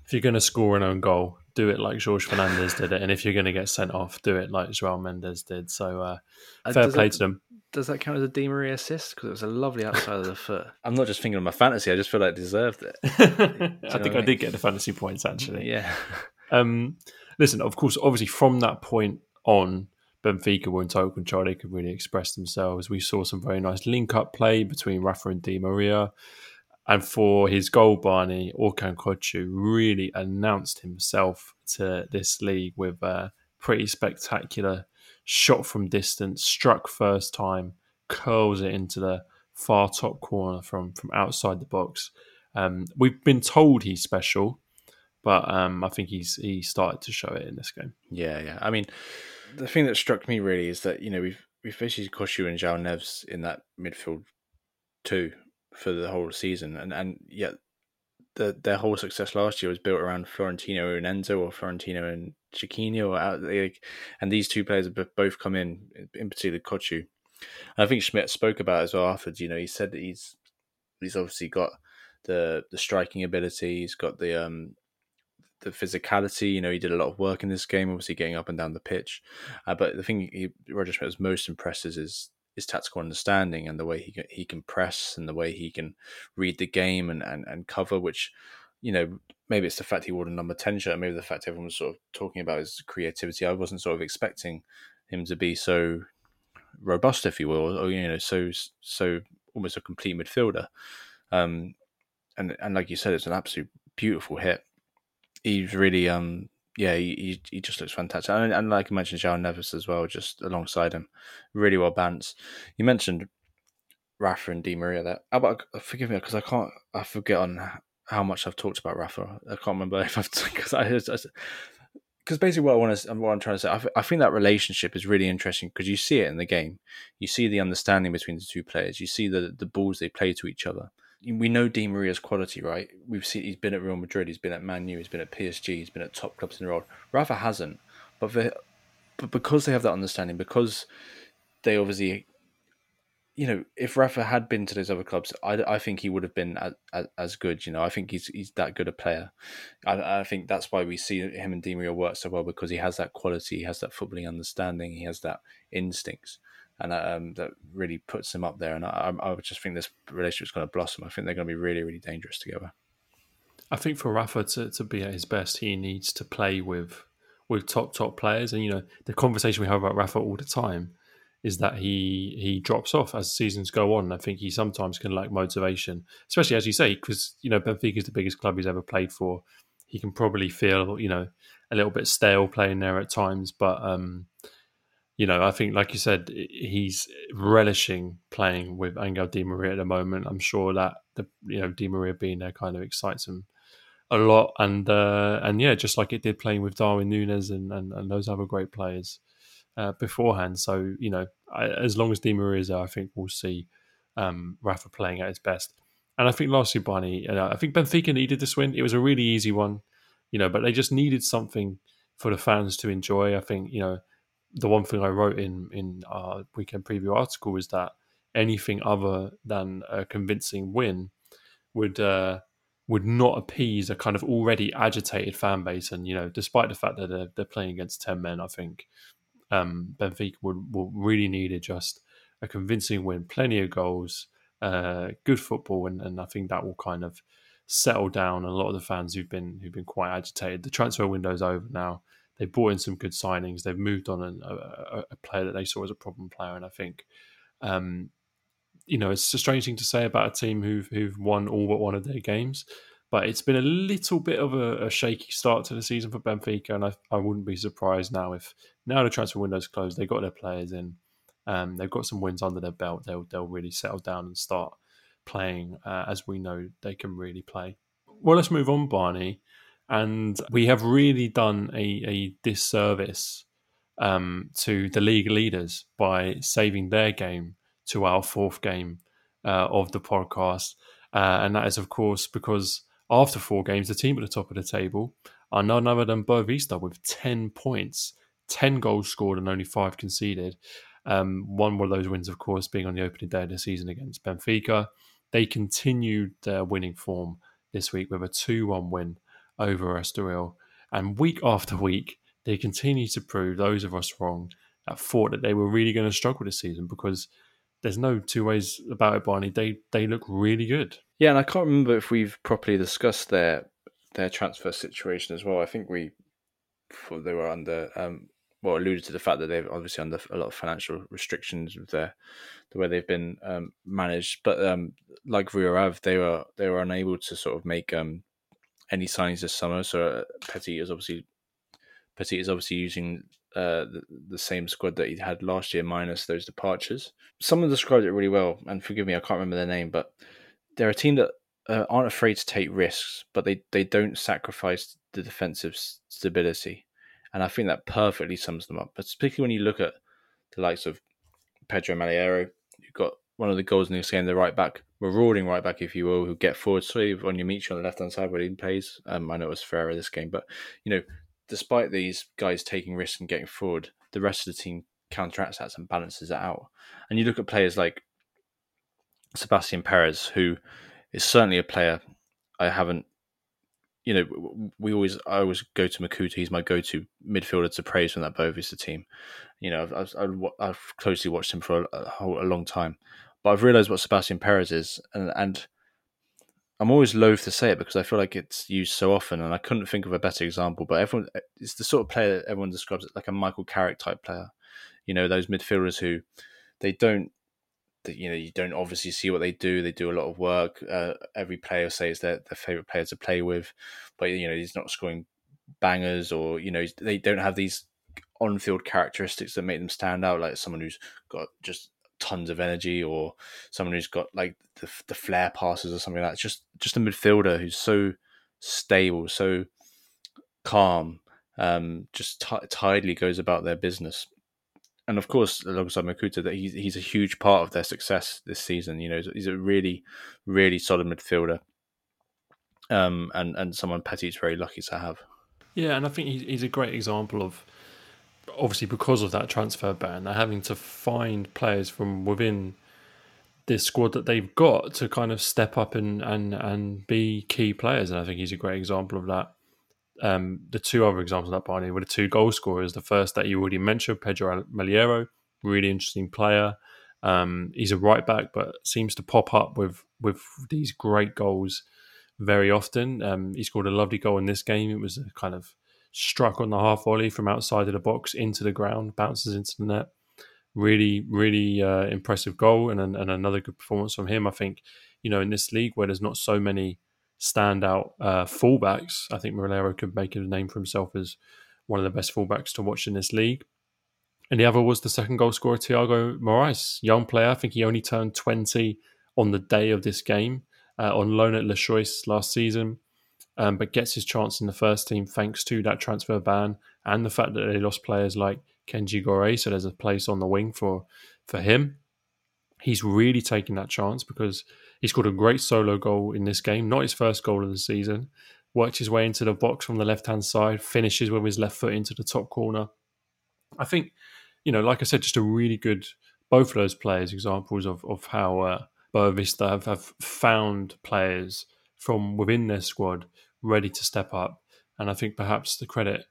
if you're going to score an own goal, do it like Jorge Fernandes did it, and if you're going to get sent off, do it like João Mendes did. So uh, uh fair play to them. Does that count as a Di Maria assist? Because it was a lovely outside of the foot. <laughs> I'm not just thinking of my fantasy. I just feel like it deserved it. <laughs> I think I, mean? did get the fantasy points actually. Yeah. Um, listen, of course, obviously from that point on, Benfica were in total control. They could really express themselves. We saw some very nice link up play between Rafa and Di Maria. And for his goal, Barney, Orkun Kökçü really announced himself to this league with a pretty spectacular shot from distance, struck first time, curls it into the far top corner from, from outside the box. Um, we've been told he's special, but um, I think he's he started to show it in this game. Yeah, yeah. I mean, the thing that struck me really is that you know we've we've basically Kökçü and João Neves in that midfield two for the whole season, and and yet the their whole success last year was built around Florentino and Enzo or Florentino and Chiquinho, or like, and these two players have both come in, in particular Kökçü. I think Schmidt spoke about as well afterwards. You know, he said that he's he's obviously got the the striking ability, he's got the um the physicality. You know, he did a lot of work in this game, obviously getting up and down the pitch. Uh, but the thing he, Roger Schmidt was most impressed is his, his tactical understanding and the way he can, he can press and the way he can read the game and, and, and cover, which, you know, maybe it's the fact he wore the number 10 shirt, maybe the fact everyone was sort of talking about his creativity. I wasn't sort of expecting him to be so robust, if you will, or, you know, so, so almost a complete midfielder. Um, and, and like you said, it's an absolute beautiful hit he's really um yeah he, he just looks fantastic. And, and like I mentioned João Neves as well just alongside him. Really well balanced. You mentioned Rafa and Di Maria there. How about forgive me because I can't I forget on how much I've talked about Rafa. I can't remember <laughs> if I've because I because basically what I want to what I'm trying to say I, I think that relationship is really interesting because you see it in the game. You see the understanding between the two players. You see the the balls they play to each other we know Di Maria's quality, right? We've seen he's been at Real Madrid, he's been at Man U, he's been at PSG, he's been at top clubs in the world. Rafa hasn't, but for, but because they have that understanding, because they obviously, you know, if Rafa had been to those other clubs, I, I think he would have been as, as, as good. You know, I think he's he's that good a player. I, I think that's why we see him and Di Maria work so well because he has that quality, he has that footballing understanding, he has that instincts and um, that really puts them up there. And I, I just think this relationship is going to blossom. I think they're going to be really, really dangerous together. I think for Rafa to, to be at his best, he needs to play with with top top players. And you know, the conversation we have about Rafa all the time is that he he drops off as seasons go on. I think he sometimes can lack motivation, especially as you say, because you know Benfica is the biggest club he's ever played for. He can probably feel you know a little bit stale playing there at times, but um, you know, I think, like you said, he's relishing playing with Angel Di Maria at the moment. I'm sure that the you know Di Maria being there kind of excites him a lot, and uh, and yeah, just like it did playing with Darwin Nunez and and, and those other great players uh, beforehand. So you know, I, as long as Di Maria is there, I think we'll see um, Rafa playing at his best. And I think lastly, Barney, uh, I think Benfica needed this win. It was a really easy one, you know, but they just needed something for the fans to enjoy. I think you know the one thing I wrote in in our weekend preview article was that anything other than a convincing win would uh, would not appease a kind of already agitated fan base. And, you know, despite the fact that they're, they're playing against 10 men, I think um, Benfica would, will really needed just a convincing win, plenty of goals, uh, good football. And, and I think that will kind of settle down a lot of the fans who've been who've been quite agitated. The transfer window's over now. They've brought in some good signings. They've moved on a, a, player that they saw as a problem player, and I think um, you know, it's a strange thing to say about a team who've who've won all but one of their games. But it's been a little bit of a, a shaky start to the season for Benfica, and I, I wouldn't be surprised now if now the transfer window's closed, they got their players in, um, they've got some wins under their belt. They'll they'll really settle down and start playing uh, as we know they can really play. Well, let's move on, Barney, and we have really done a, a disservice um, to the league leaders by saving their game to our fourth game uh, of the podcast. Uh, and that is, of course, because after four games, the team at the top of the table are none other than Boavista with 10 points, 10 goals scored, and only five conceded. Um, one of those wins, of course, being on the opening day of the season against Benfica. They continued their winning form this week with a 2 1 win over Estoril. And week after week, they continue to prove those of us wrong that thought that they were really going to struggle this season because there's no two ways about it, Barney. They they look really good. Yeah, and I can't remember if we've properly discussed their their transfer situation as well. I think we thought they were under um, well alluded to the fact that they've obviously under a lot of financial restrictions with their the way they've been um, managed. But um, like Rio Ave, they were they were unable to sort of make um, any signings this summer. So uh, Petit is obviously Petit is obviously using uh, the, the, same squad that he had last year, minus those departures. Someone described it really well, and forgive me, I can't remember their name, but they're a team that uh, aren't afraid to take risks, but they, they don't sacrifice the defensive stability. And I think that perfectly sums them up. But particularly when you look at the likes of Pedro Malheiro, you've got one of the goals in this game, the right back, marauding right back, if you will, who get forward. So on your meet on the left hand side where he plays. Um, I know it was Ferreira this game, but you know despite these guys taking risks and getting forward, the rest of the team counteracts that and balances it out. And you look at players like Sebastian Perez, who is certainly a player I haven't. You know, we always I always go to Makouta. He's my go-to midfielder to praise from that Boavista team. You know, I've, I've, I've closely watched him for a, a, a long time, but I've realised what Sebastian Perez is, and and I'm always loath to say it because I feel like it's used so often, and I couldn't think of a better example. But everyone, it's the sort of player that everyone describes it like a Michael Carrick type player. You know, those midfielders who they don't, you know, you don't obviously see what they do. They do a lot of work. Uh, every player says they're their favorite player to play with, but you know, he's not scoring bangers, or you know, they don't have these on-field characteristics that make them stand out, like someone who's got just tons of energy or someone who's got like the, the flare passes or something like that. Just just a midfielder who's so stable, so calm, um, just t- tidily goes about their business. And of course, alongside Makouta, that he's he's a huge part of their success this season. You know, he's a really, really solid midfielder, um, and and someone Petit's very lucky to have. Yeah, and I think he's a great example of obviously because of that transfer ban, they're having to find players from within this squad that they've got to kind of step up and and and be key players. And I think he's a great example of that. Um, the two other examples of that Barney were the two goal scorers. The first that you already mentioned, Pedro Malheiro, really interesting player. Um, he's a right back, but seems to pop up with with these great goals very often. Um, he scored a lovely goal in this game. It was a kind of struck on the half volley from outside of the box into the ground, bounces into the net. Really, really uh, impressive goal and, and another good performance from him. I think, you know, in this league where there's not so many standout uh, fullbacks, I think Malheiro could make a name for himself as one of the best fullbacks to watch in this league. And the other was the second goal scorer, Tiago Morais, young player. I think he only turned 20 on the day of this game uh, on loan at Leixões last season um, but gets his chance in the first team thanks to that transfer ban and the fact that they lost players like Kenji Gorré. So there's a place on the wing for for him. He's really taking that chance because he scored a great solo goal in this game, not his first goal of the season. Worked his way into the box from the left hand side, finishes with his left foot into the top corner. I think, you know, like I said, just a really good both of those players examples of of how uh, Boavista have, have found players from within their squad ready to step up. And I think perhaps the credit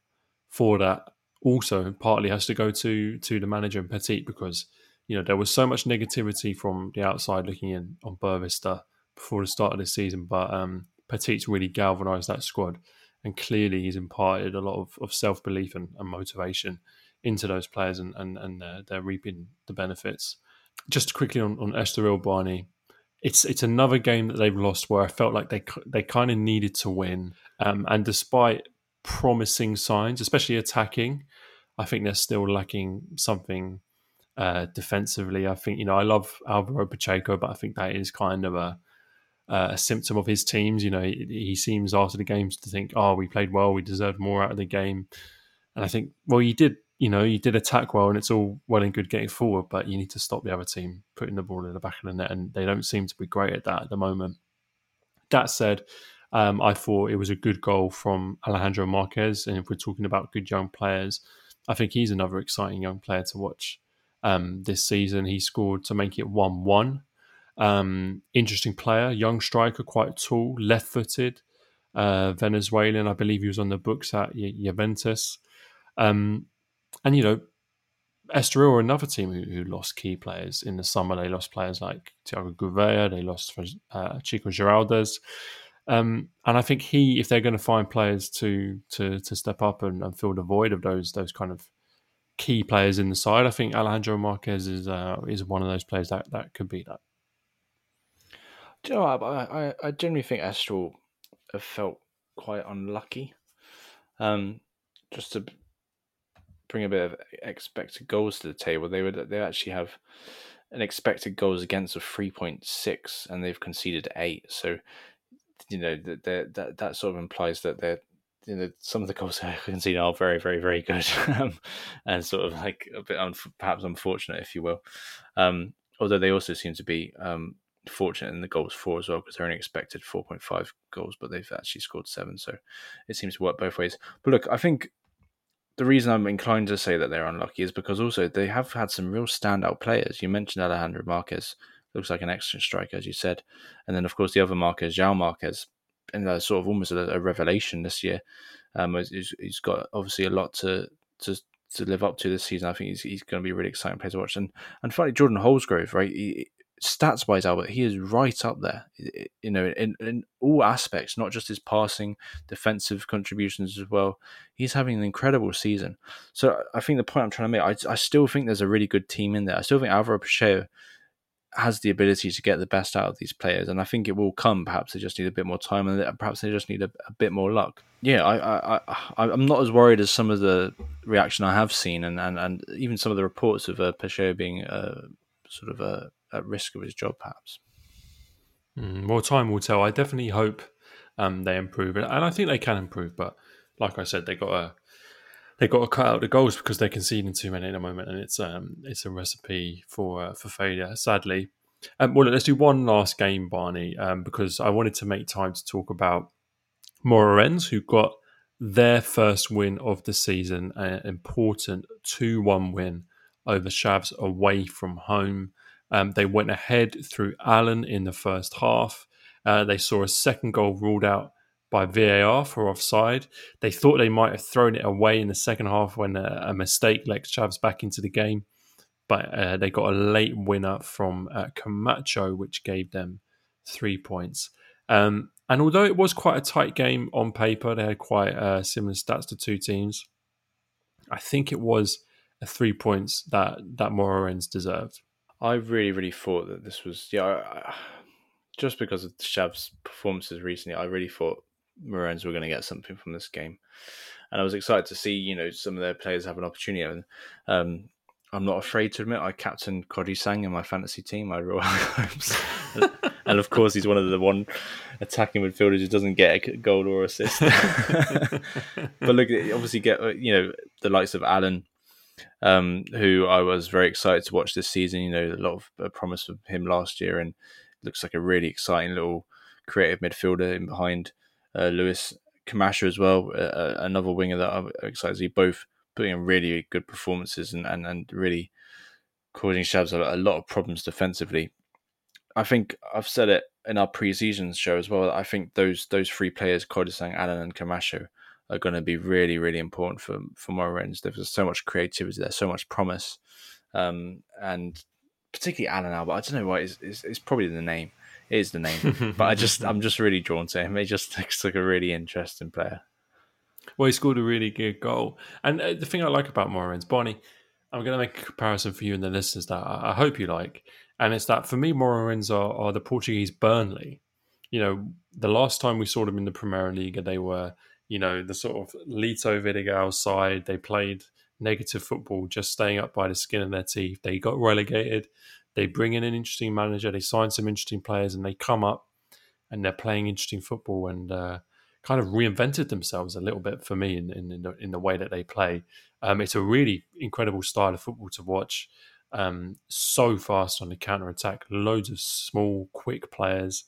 for that also partly has to go to to the manager and Petit because you know there was so much negativity from the outside looking in on Boavista before the start of the season, but um, Petit's really galvanised that squad, and clearly he's imparted a lot of, of self belief and, and, motivation into those players, and and, and they're, they're reaping the benefits. Just quickly on, on Estoril Barney, it's it's another game that they've lost where I felt like they they kind of needed to win, um, and despite promising signs, especially attacking, I think they're still lacking something uh, defensively. I think you know I love Alvaro Pacheco, but I think that is kind of a uh, a symptom of his teams. You know, he, he, seems after the games to think, "Oh, we played well. We deserved more out of the game." And I think, well, you did. You know, you did attack well, and it's all well and good getting forward, but you need to stop the other team putting the ball in the back of the net, and they don't seem to be great at that at the moment. That said, um, I thought it was a good goal from Alejandro Marqués, and if we're talking about good young players, I think he's another exciting young player to watch um, this season. He scored to make it one-one um, interesting player, young striker, quite tall, left footed, uh, Venezuelan. I believe he was on the books at Juventus. Um, and, you know, Estoril are another team who, who, lost key players in the summer. They lost players like Tiago Gouveia, they lost uh, Chico Geraldes. Um, and I think he, if they're going to find players to to to step up and, and, fill the void of those those kind of key players in the side, I think Alejandro Marqués is uh, is one of those players that that could be that. Do you know? I, I, I generally think Estoril have felt quite unlucky. Um, just to bring a bit of expected goals to the table, they would they actually have an expected goals against of three point six, and they've conceded eight. So, you know that that that sort of implies that they're you know, some of the goals <laughs> I can conceded are very, very, very good, <laughs> um, and sort of like a bit un- perhaps unfortunate, if you will. Um, although they also seem to be um, fortunate in the goals for as well because they're only expected 4.5 goals, but they've actually scored seven. So it seems to work both ways. But look, I think the reason I'm inclined to say that they're unlucky is because also they have had some real standout players. You mentioned Alejandro Marqués, looks like an excellent striker, as you said. And then, of course, the other Marquez, João Marques, and that's sort of almost a, a revelation this year. Um, he's, he's got obviously a lot to, to to live up to this season. I think he's, he's going to be a really exciting player to watch. And and finally, Jordan Holsgrove, right? He, stats wise, Albert, he is right up there. You know, in, in all aspects, not just his passing, defensive contributions as well. He's having an incredible season. So I think the point I'm trying to make, I, I still think there's a really good team in there. I still think Alvaro Pacheco has the ability to get the best out of these players, and I think it will come. Perhaps they just need a bit more time, and perhaps they just need a, a bit more luck. Yeah, I, I, I, am not as worried as some of the reaction I have seen, and, and, and even some of the reports of uh, Pacheco being uh, sort of a at risk of his job, perhaps. Mm, well, time will tell. I definitely hope um, they improve, and I think they can improve. But like I said, they got to they got to cut out the goals because they're conceding too many at the moment, and it's um it's a recipe for uh, for failure. Sadly. Um, well, let's do one last game, Barney, um, because I wanted to make time to talk about Moreirense, who got their first win of the season, an important 2 1 win over Chaves away from home. Um, they went ahead through Allen in the first half. Uh, they saw a second goal ruled out by VAR for offside. They thought they might have thrown it away in the second half when a, a mistake let Chaves back into the game, but uh, they got a late winner from uh, Camacho, which gave them three points. Um, and although it was quite a tight game on paper, they had quite uh, similar stats to two teams. I think it was a three points that that Moreirense deserved. I really, really thought that this was yeah. I, just because of Chaves performances recently, I really thought Moreirense were going to get something from this game, and I was excited to see you know some of their players have an opportunity. And um, I'm not afraid to admit I captained Kodisang in my fantasy team. I real hopes, <laughs> and of course he's one of the one attacking midfielders who doesn't get a goal or assist. <laughs> but look, obviously get you know the likes of Allen um, who I was very excited to watch this season. You know, a lot of uh, promise of him last year, and looks like a really exciting little creative midfielder in behind uh, Luis Camacho as well, uh, another winger that I'm excited to see. Both putting in really good performances and, and, and really causing Chaves a, a lot of problems defensively. I think I've said it in our pre-season show as well. I think those those three players, Kodisang, Allen, and Camacho, are going to be really really important for for Moreirense. There's so much creativity, there's so much promise, um, and particularly Alan Alba. I don't know why it's, it's, it's probably the name. It is the name, <laughs> but I just I'm just really drawn to him. He just <laughs> looks like a really interesting player. Well, he scored a really good goal, and uh, the thing I like about Moreirense, Barney, I'm going to make a comparison for you and the listeners that I, I hope you like, and it's that for me, Moreirense are, are the Portuguese Burnley. You know, the last time we saw them in the Premier League, they were you know the sort of Lito Vidigal side. They played negative football, just staying up by the skin of their teeth. They got relegated. They bring in an interesting manager. They sign some interesting players, and they come up and they're playing interesting football. And uh, kind of reinvented themselves a little bit for me in, in, in, the, in the way that they play. Um, it's a really incredible style of football to watch. Um, so fast on the counter attack, loads of small, quick players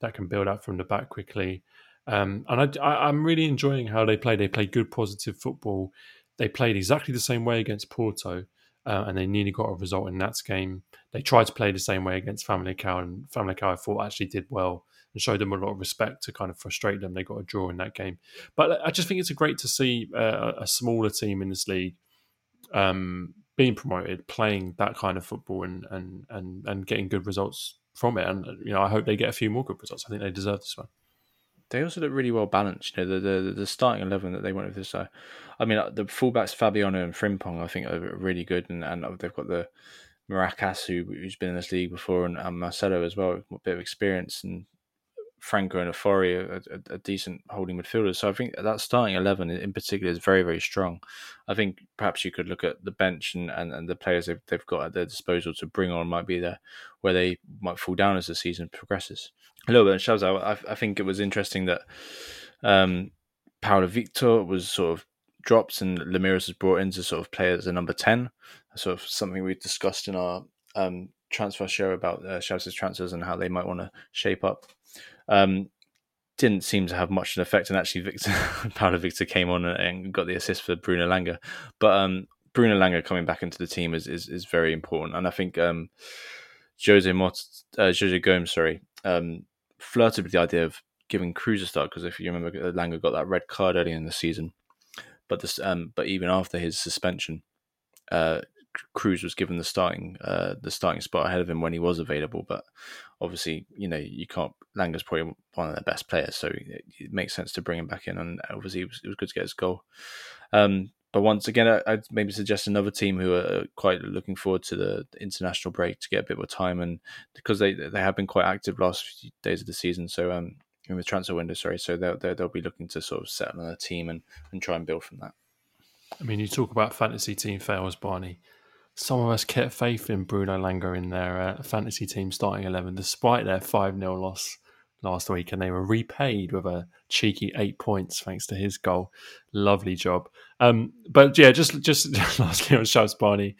that can build up from the back quickly. Um, and I, am really enjoying how they play. They play good, positive football. They played exactly the same way against Porto, uh, and they nearly got a result in that game. They tried to play the same way against Famalicão, and Famalicão I thought actually did well and showed them a lot of respect to kind of frustrate them. They got a draw in that game, but I just think it's great to see uh, a smaller team in this league um, being promoted, playing that kind of football, and and and and getting good results from it. And you know, I hope they get a few more good results. I think they deserve this one. They also look really well balanced. You know, the the, the starting eleven that they went with this. Uh, I mean, uh, the fullbacks Fabiano and Frimpong, I think, are really good, and, and they've got the Maracas, who, who's been in this league before, and, and Marcelo as well, a bit of experience, and Franco and Ofori are, a, a, decent holding midfielders. So I think that starting 11 in particular is very, very strong. I think perhaps you could look at the bench and, and, and the players they've, they've got at their disposal to bring on might be there where they might fall down as the season progresses. A little bit of I, I think it was interesting that um, Paulo Victor was sort of dropped and Lemeiras was brought in to sort of play as a number 10. Sort of something we discussed in our um, transfer show about uh, transfers and how they might want to shape up um, didn't seem to have much of an effect, and actually, Victor <laughs> Paulo Victor came on and got the assist for Bruno Langa. But um, Bruno Langa coming back into the team is is, is very important, and I think um, Jose Mot, uh, Jose Gomes, sorry, um, flirted with the idea of giving Cruz a start because if you remember, Langa got that red card early in the season, but this, um, but even after his suspension, uh, Cruz was given the starting uh, the starting spot ahead of him when he was available. But obviously, you know, you can't. Langa's probably one of their best players, so it, it makes sense to bring him back in. And obviously, it was, it was good to get his goal. Um, but once again, I, would maybe suggest another team who are quite looking forward to the international break to get a bit more time, and because they they have been quite active last few days of the season. So um, in the transfer window, sorry. So they'll, they'll, they'll be looking to sort of settle on a team and and try and build from that. I mean, you talk about fantasy team fails, Barney some of us kept faith in Bruno Langa in their uh, fantasy team starting 11, despite their 5 0 loss last week. And they were repaid with a cheeky eight points thanks to his goal. Lovely job. Um, but yeah, just just <laughs> lastly on Chaves Barney,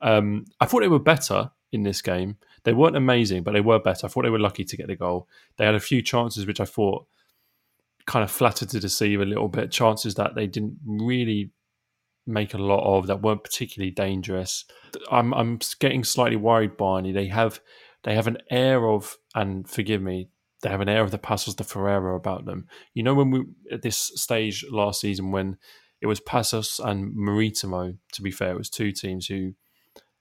um, I thought they were better in this game. They weren't amazing, but they were better. I thought they were lucky to get the goal. They had a few chances which I thought kind of flattered to deceive a little bit, chances that they didn't really make a lot of that weren't particularly dangerous. I'm I'm getting slightly worried, Barney. They have they have an air of, and forgive me, they have an air of the Paços de Ferreira about them. You know, when we at this stage last season when it was Paços and Maritimo. To be fair, it was two teams who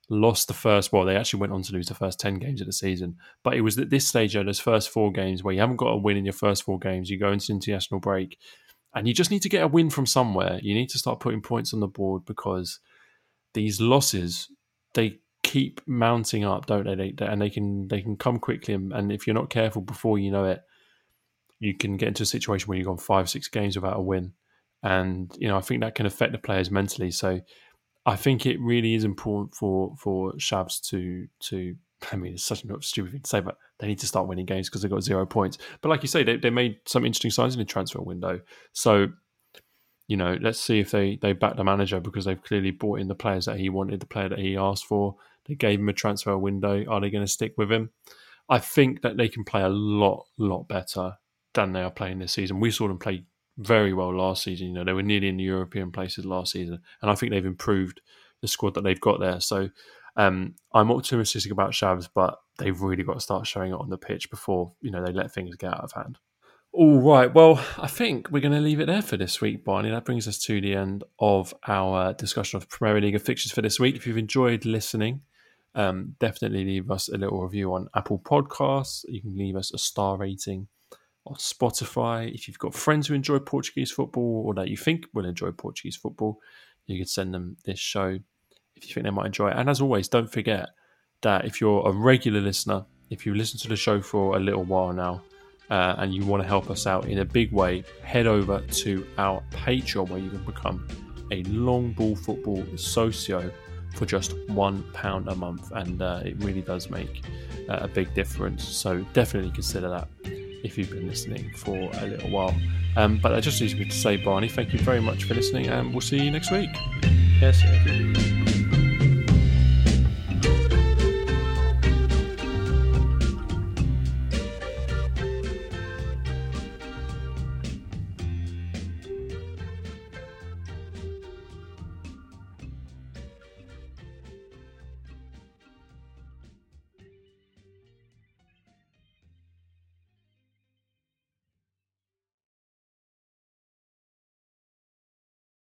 lost the first. Well, they actually went on to lose the first ten games of the season. But it was at this stage, those first four games where you haven't got a win in your first four games. You go into international break and you just need to get a win from somewhere. You need to start putting points on the board because these losses they keep mounting up, don't they? they and they can they can come quickly, and, and, if you're not careful before you know it, you can get into a situation where you've gone five six games without a win, and you know I think that can affect the players mentally. So I think it really is important for for Chaves to to <laughs> I mean, it's such a stupid thing to say, but they need to start winning games because they've got zero points. But like you say, they, they made some interesting signs in the transfer window. So, you know, let's see if they, they back the manager because they've clearly bought in the players that he wanted, the player that he asked for. They gave him a transfer window. Are they going to stick with him? I think that they can play a lot, lot better than they are playing this season. We saw them play very well last season. You know, they were nearly in the European places last season, and I think they've improved the squad that they've got there. So Um, I'm optimistic about Chaves, but they've really got to start showing it on the pitch before you know they let things get out of hand. All right. Well, I think we're going to leave it there for this week, Barney. That brings us to the end of our discussion of Premier League fixtures for this week. If you've enjoyed listening, um, definitely leave us a little review on Apple Podcasts. You can leave us a star rating on Spotify. If you've got friends who enjoy Portuguese football or that you think will enjoy Portuguese football, you could send them this show if you think they might enjoy it. And as always, don't forget that if you're a regular listener, if you listen to the show for a little while now, uh, and you want to help us out in a big way, head over to our Patreon where you can become a long ball football socio for just one pound a month, and uh, it really does make uh, a big difference. So definitely consider that if you've been listening for a little while. Um, but that just leaves me to say, Barney, thank you very much for listening, and we'll see you next week. Yes.